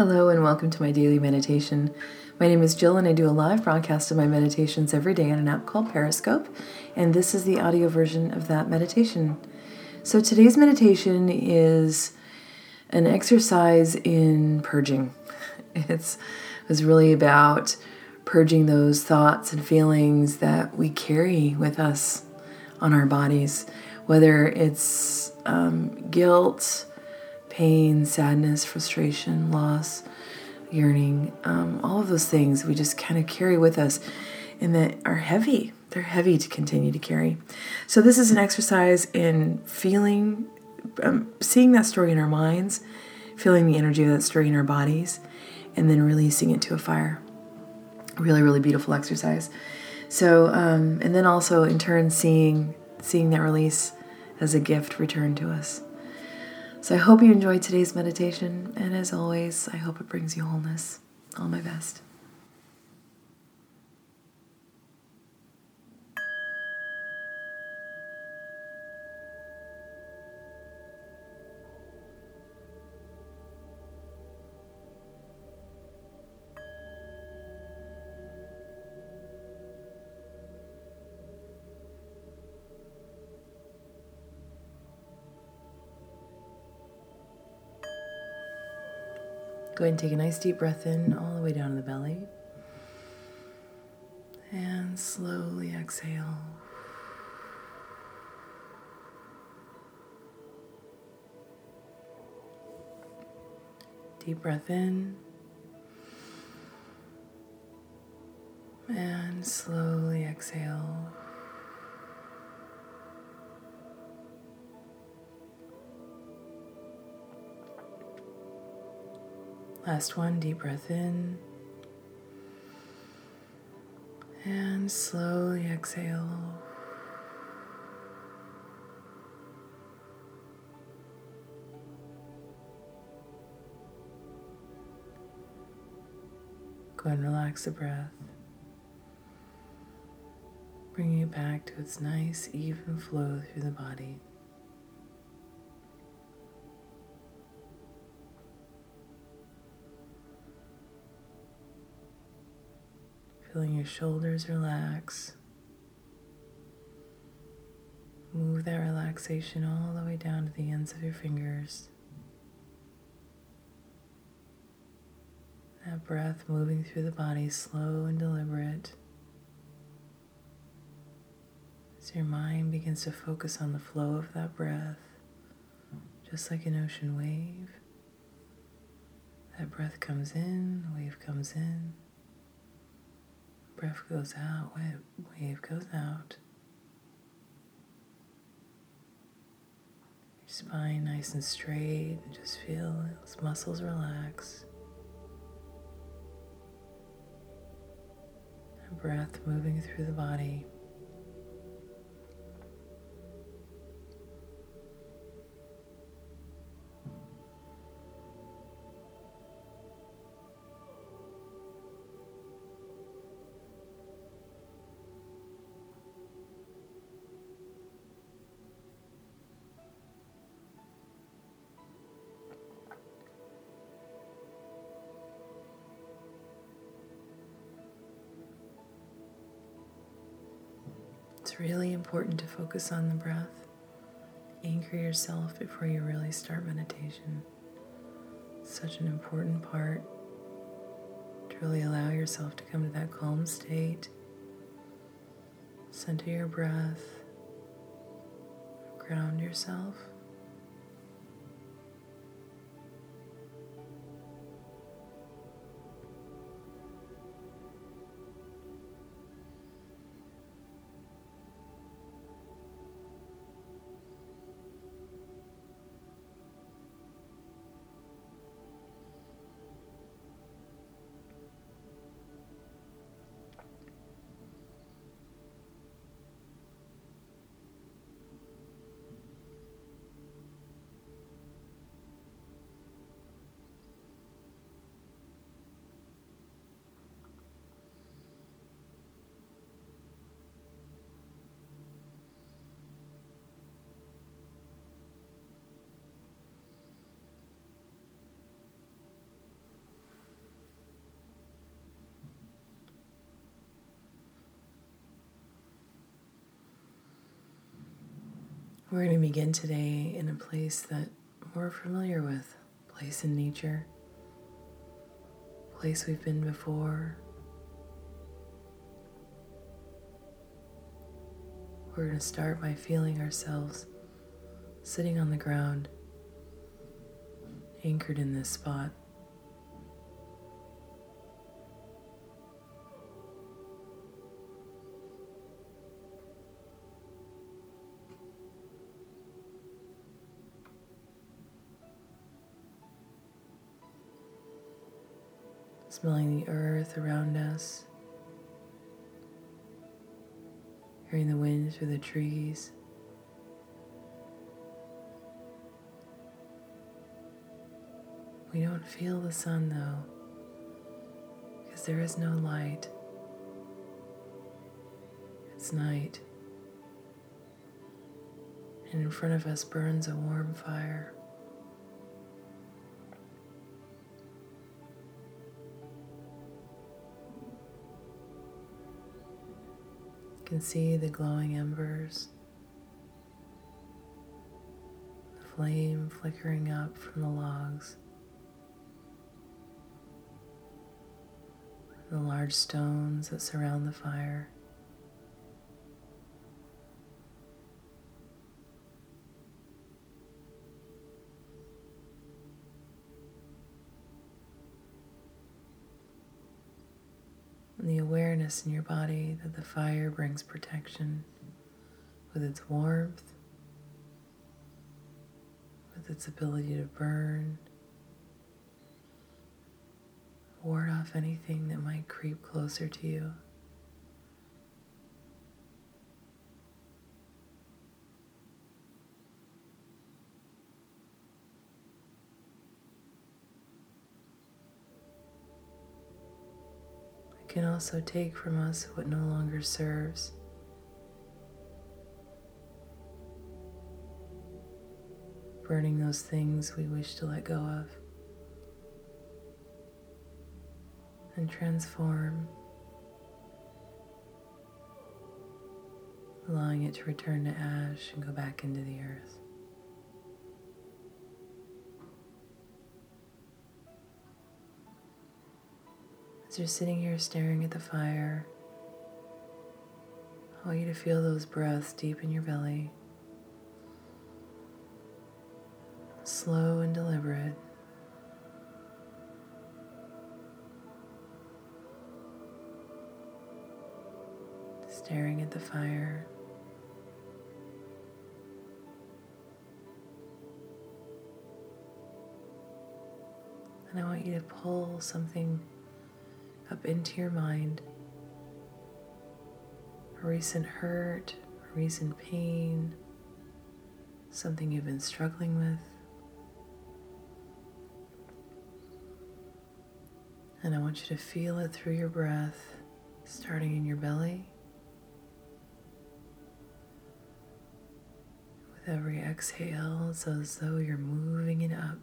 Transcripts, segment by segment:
Hello, and welcome to my daily meditation. My name is Jill, and I do a live broadcast of my meditations every day on an app called Periscope, and this is the audio version of that meditation. So, today's meditation is an exercise in purging. It's, it's really about purging those thoughts and feelings that we carry with us on our bodies, whether it's um, guilt pain, sadness, frustration, loss, yearning, um, all of those things we just kind of carry with us and that are heavy. They're heavy to continue to carry. So, this is an exercise in feeling, um, seeing that story in our minds, feeling the energy of that story in our bodies, and then releasing it to a fire. Really, really beautiful exercise. So, um, and then also in turn, seeing seeing that release as a gift returned to us. So I hope you enjoyed today's meditation, and as always, I hope it brings you wholeness. All my best. Go ahead and take a nice deep breath in all the way down to the belly. And slowly exhale. Deep breath in. And slowly exhale. Last one, deep breath in. And slowly exhale. Go ahead and relax the breath, bringing it back to its nice, even flow through the body. Your shoulders relax. Move that relaxation all the way down to the ends of your fingers. That breath moving through the body, slow and deliberate. As your mind begins to focus on the flow of that breath, just like an ocean wave. That breath comes in, wave comes in breath goes out, wave goes out. Your spine nice and straight, and just feel those muscles relax. And breath moving through the body. Really important to focus on the breath. Anchor yourself before you really start meditation. Such an important part to really allow yourself to come to that calm state. Center your breath, ground yourself. We're going to begin today in a place that we're familiar with, place in nature, place we've been before. We're going to start by feeling ourselves sitting on the ground, anchored in this spot. Smelling the earth around us, hearing the wind through the trees. We don't feel the sun though, because there is no light. It's night, and in front of us burns a warm fire. Can see the glowing embers, the flame flickering up from the logs, the large stones that surround the fire. And the awareness in your body that the fire brings protection with its warmth, with its ability to burn, ward off anything that might creep closer to you. Can also take from us what no longer serves. Burning those things we wish to let go of. And transform, allowing it to return to ash and go back into the earth. You're sitting here staring at the fire, I want you to feel those breaths deep in your belly. Slow and deliberate. Staring at the fire. And I want you to pull something up into your mind. A recent hurt, a recent pain, something you've been struggling with. And I want you to feel it through your breath, starting in your belly. With every exhale, it's as though you're moving it up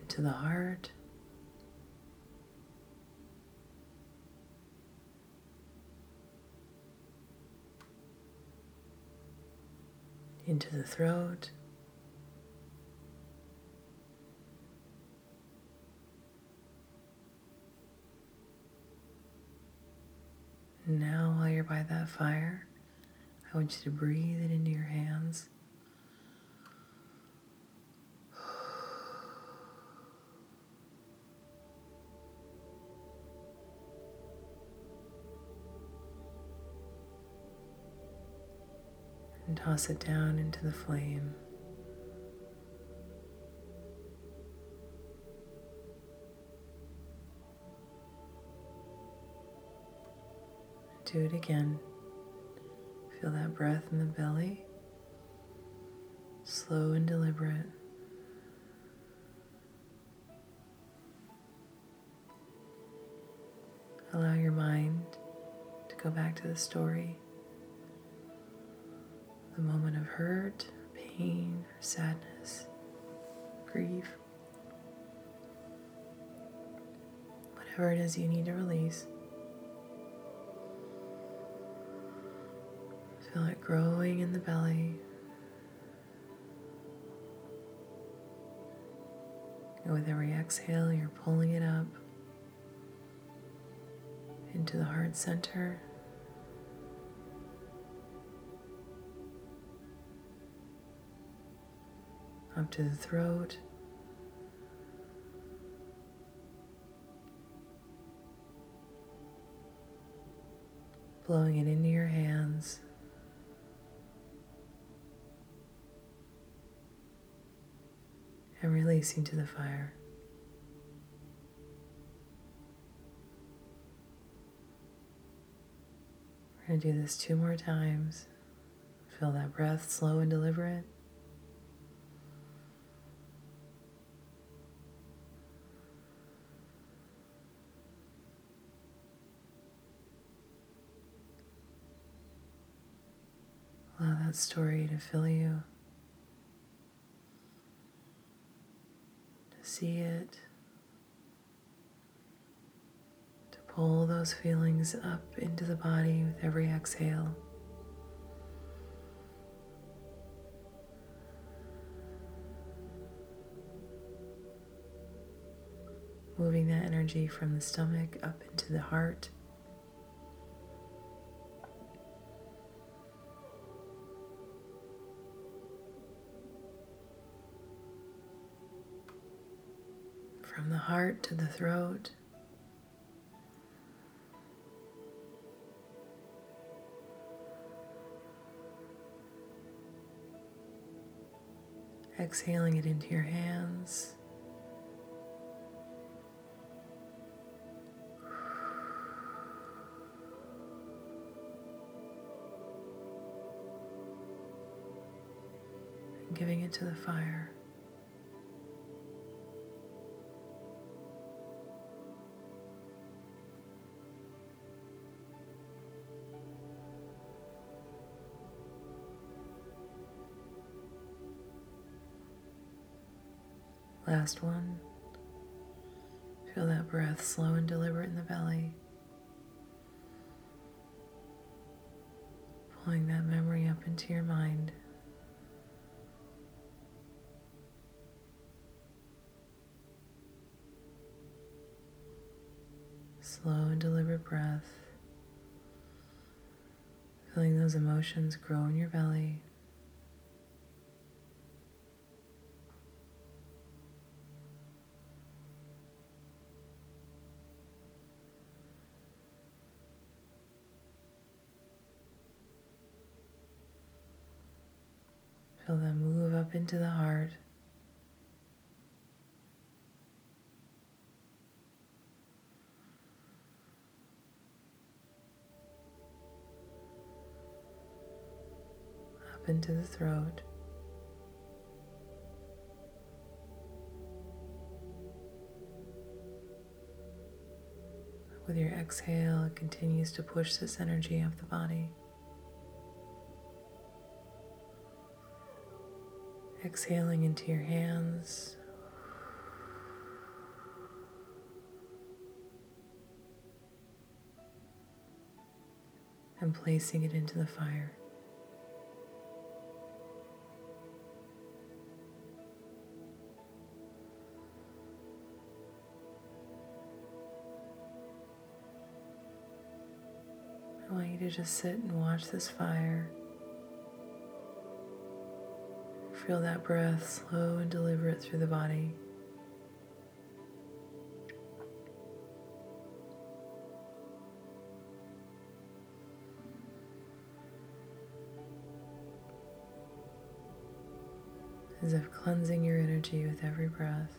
into the heart. Into the throat. Now, while you're by that fire, I want you to breathe it into your hands. Toss it down into the flame. Do it again. Feel that breath in the belly, slow and deliberate. Allow your mind to go back to the story the moment of hurt, pain, sadness, grief, whatever it is you need to release. Feel it growing in the belly. And with every exhale, you're pulling it up into the heart center. Up to the throat. Blowing it into your hands. and releasing to the fire. We're going to do this two more times. Feel that breath slow and deliberate. Allow that story to fill you. To see it, to pull those feelings up into the body with every exhale. Moving that energy from the stomach up into the heart. Heart to the throat. Exhaling it into your hands. giving it to the fire. Last one. Feel that breath slow and deliberate in the belly. Pulling that memory up into your mind. Slow and deliberate breath. Feeling those emotions grow in your belly. Feel them move up into the heart. Up into the throat. With your exhale, it continues to push this energy up the body. Exhaling into your hands. And placing it into the fire. I want you to just sit and watch this fire. Feel that breath slow and deliberate through the body. As if cleansing your energy with every breath.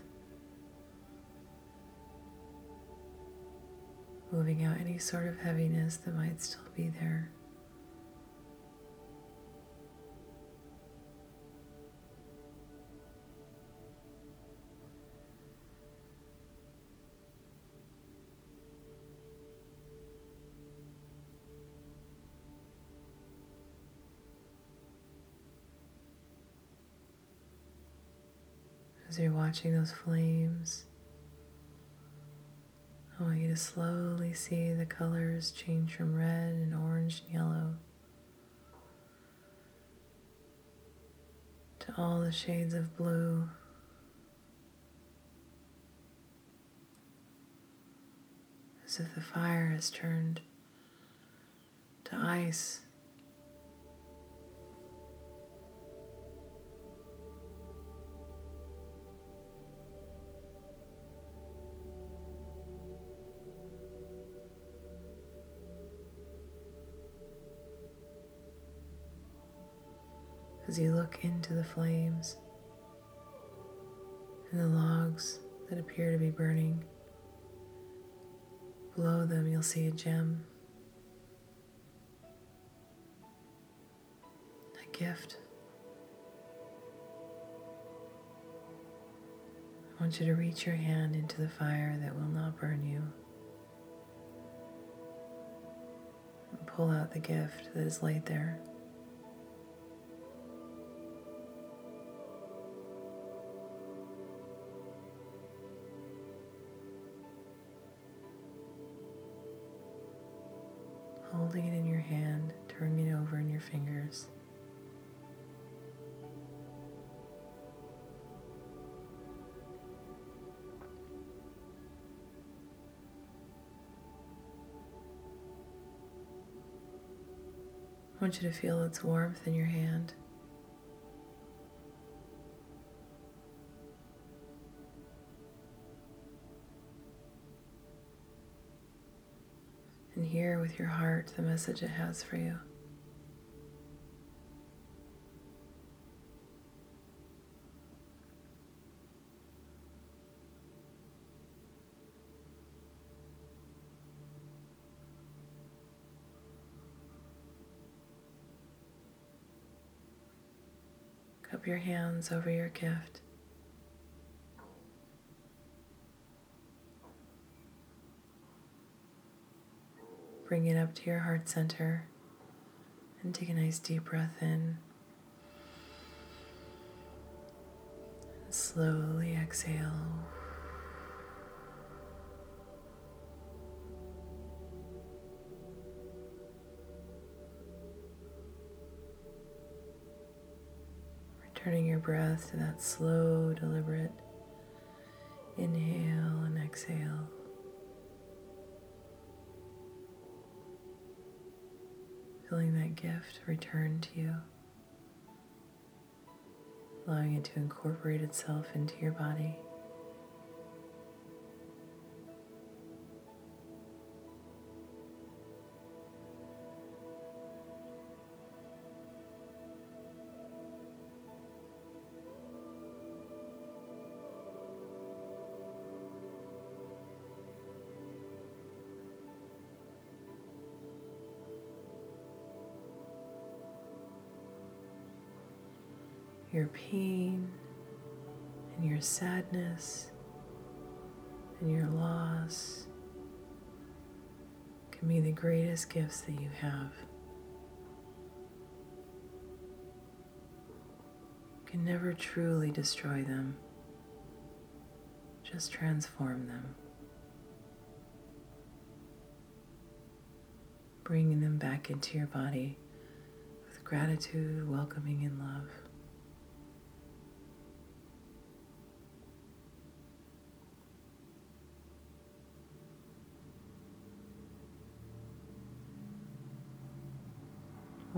Moving out any sort of heaviness that might still be there. you're watching those flames, I want you to slowly see the colors change from red and orange and yellow to all the shades of blue. As if the fire has turned to ice. As you look into the flames and the logs that appear to be burning. Below them, you'll see a gem, a gift. I want you to reach your hand into the fire that will not burn you. And pull out the gift that is laid there. Holding it in your hand, turning it over in your fingers. I want you to feel its warmth in your hand. And hear with your heart the message it has for you. Cup your hands over your gift. Bring it up to your heart center and take a nice deep breath in. Slowly exhale. Returning your breath to that slow, deliberate inhale and exhale. Feeling that gift return to you, allowing it to incorporate itself into your body. Your pain and your sadness and your loss can be the greatest gifts that you have. You can never truly destroy them, just transform them. Bringing them back into your body with gratitude, welcoming, and love.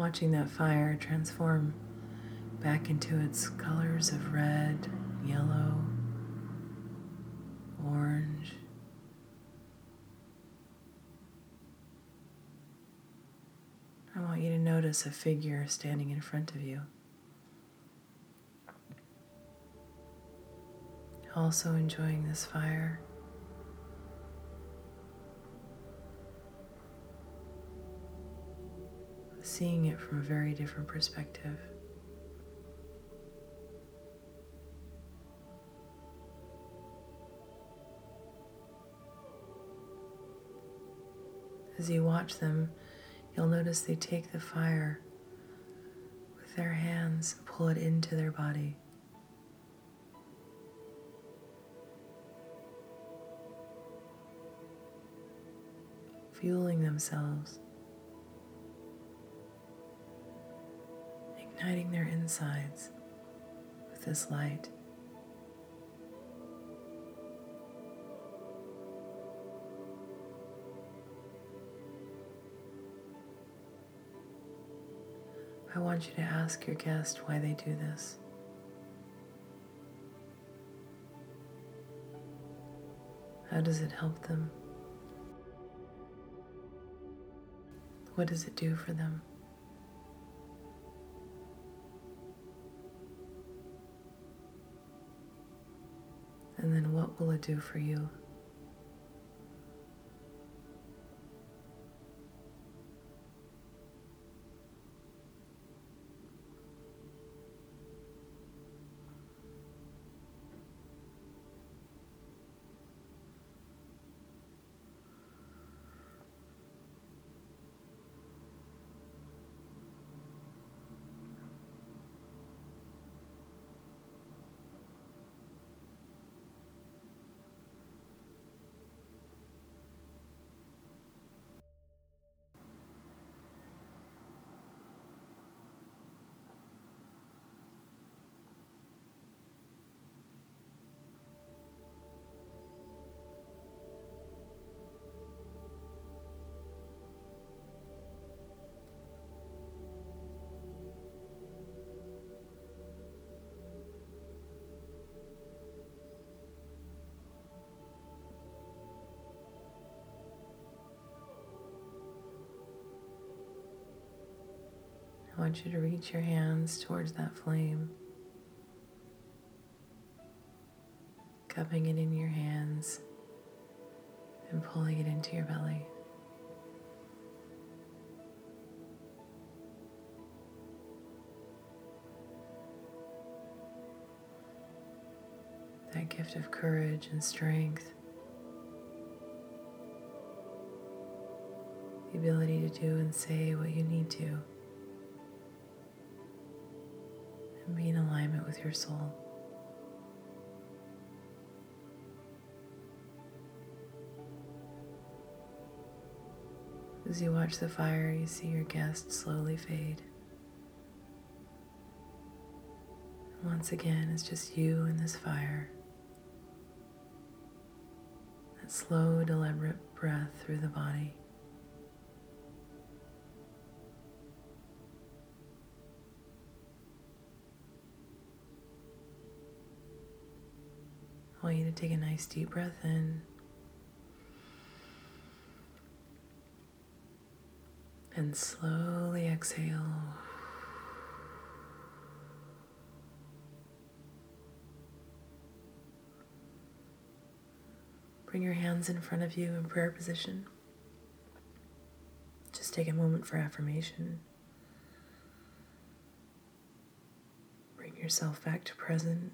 Watching that fire transform back into its colors of red, yellow, orange. I want you to notice a figure standing in front of you. Also enjoying this fire. Seeing it from a very different perspective. As you watch them, you'll notice they take the fire with their hands, pull it into their body. Fueling themselves. Igniting their insides. with this light. I want you to ask your guest why they do this. How does it help them? What does it do for them? And then what will it do for you? Want you to reach your hands towards that flame, cupping it in your hands and pulling it into your belly. That gift of courage and strength, the ability to do and say what you need to. Be in alignment with your soul. As you watch the fire, you see your guest slowly fade. Once again, it's just you and this fire. That slow, deliberate breath through the body. Want you to take a nice deep breath in. And slowly exhale. Bring your hands in front of you in prayer position. Just take a moment for affirmation. Bring yourself back to present.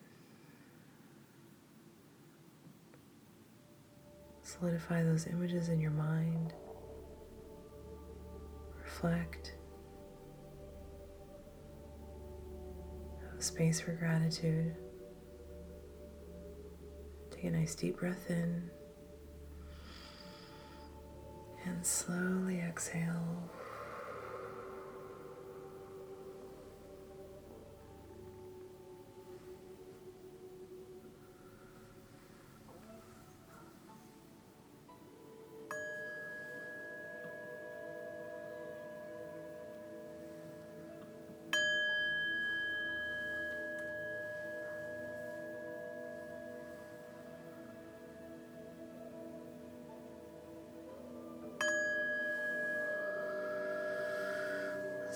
Solidify those images in your mind. Reflect. Have space for gratitude. Take a nice deep breath in. And slowly exhale.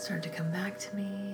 Start to come back to me.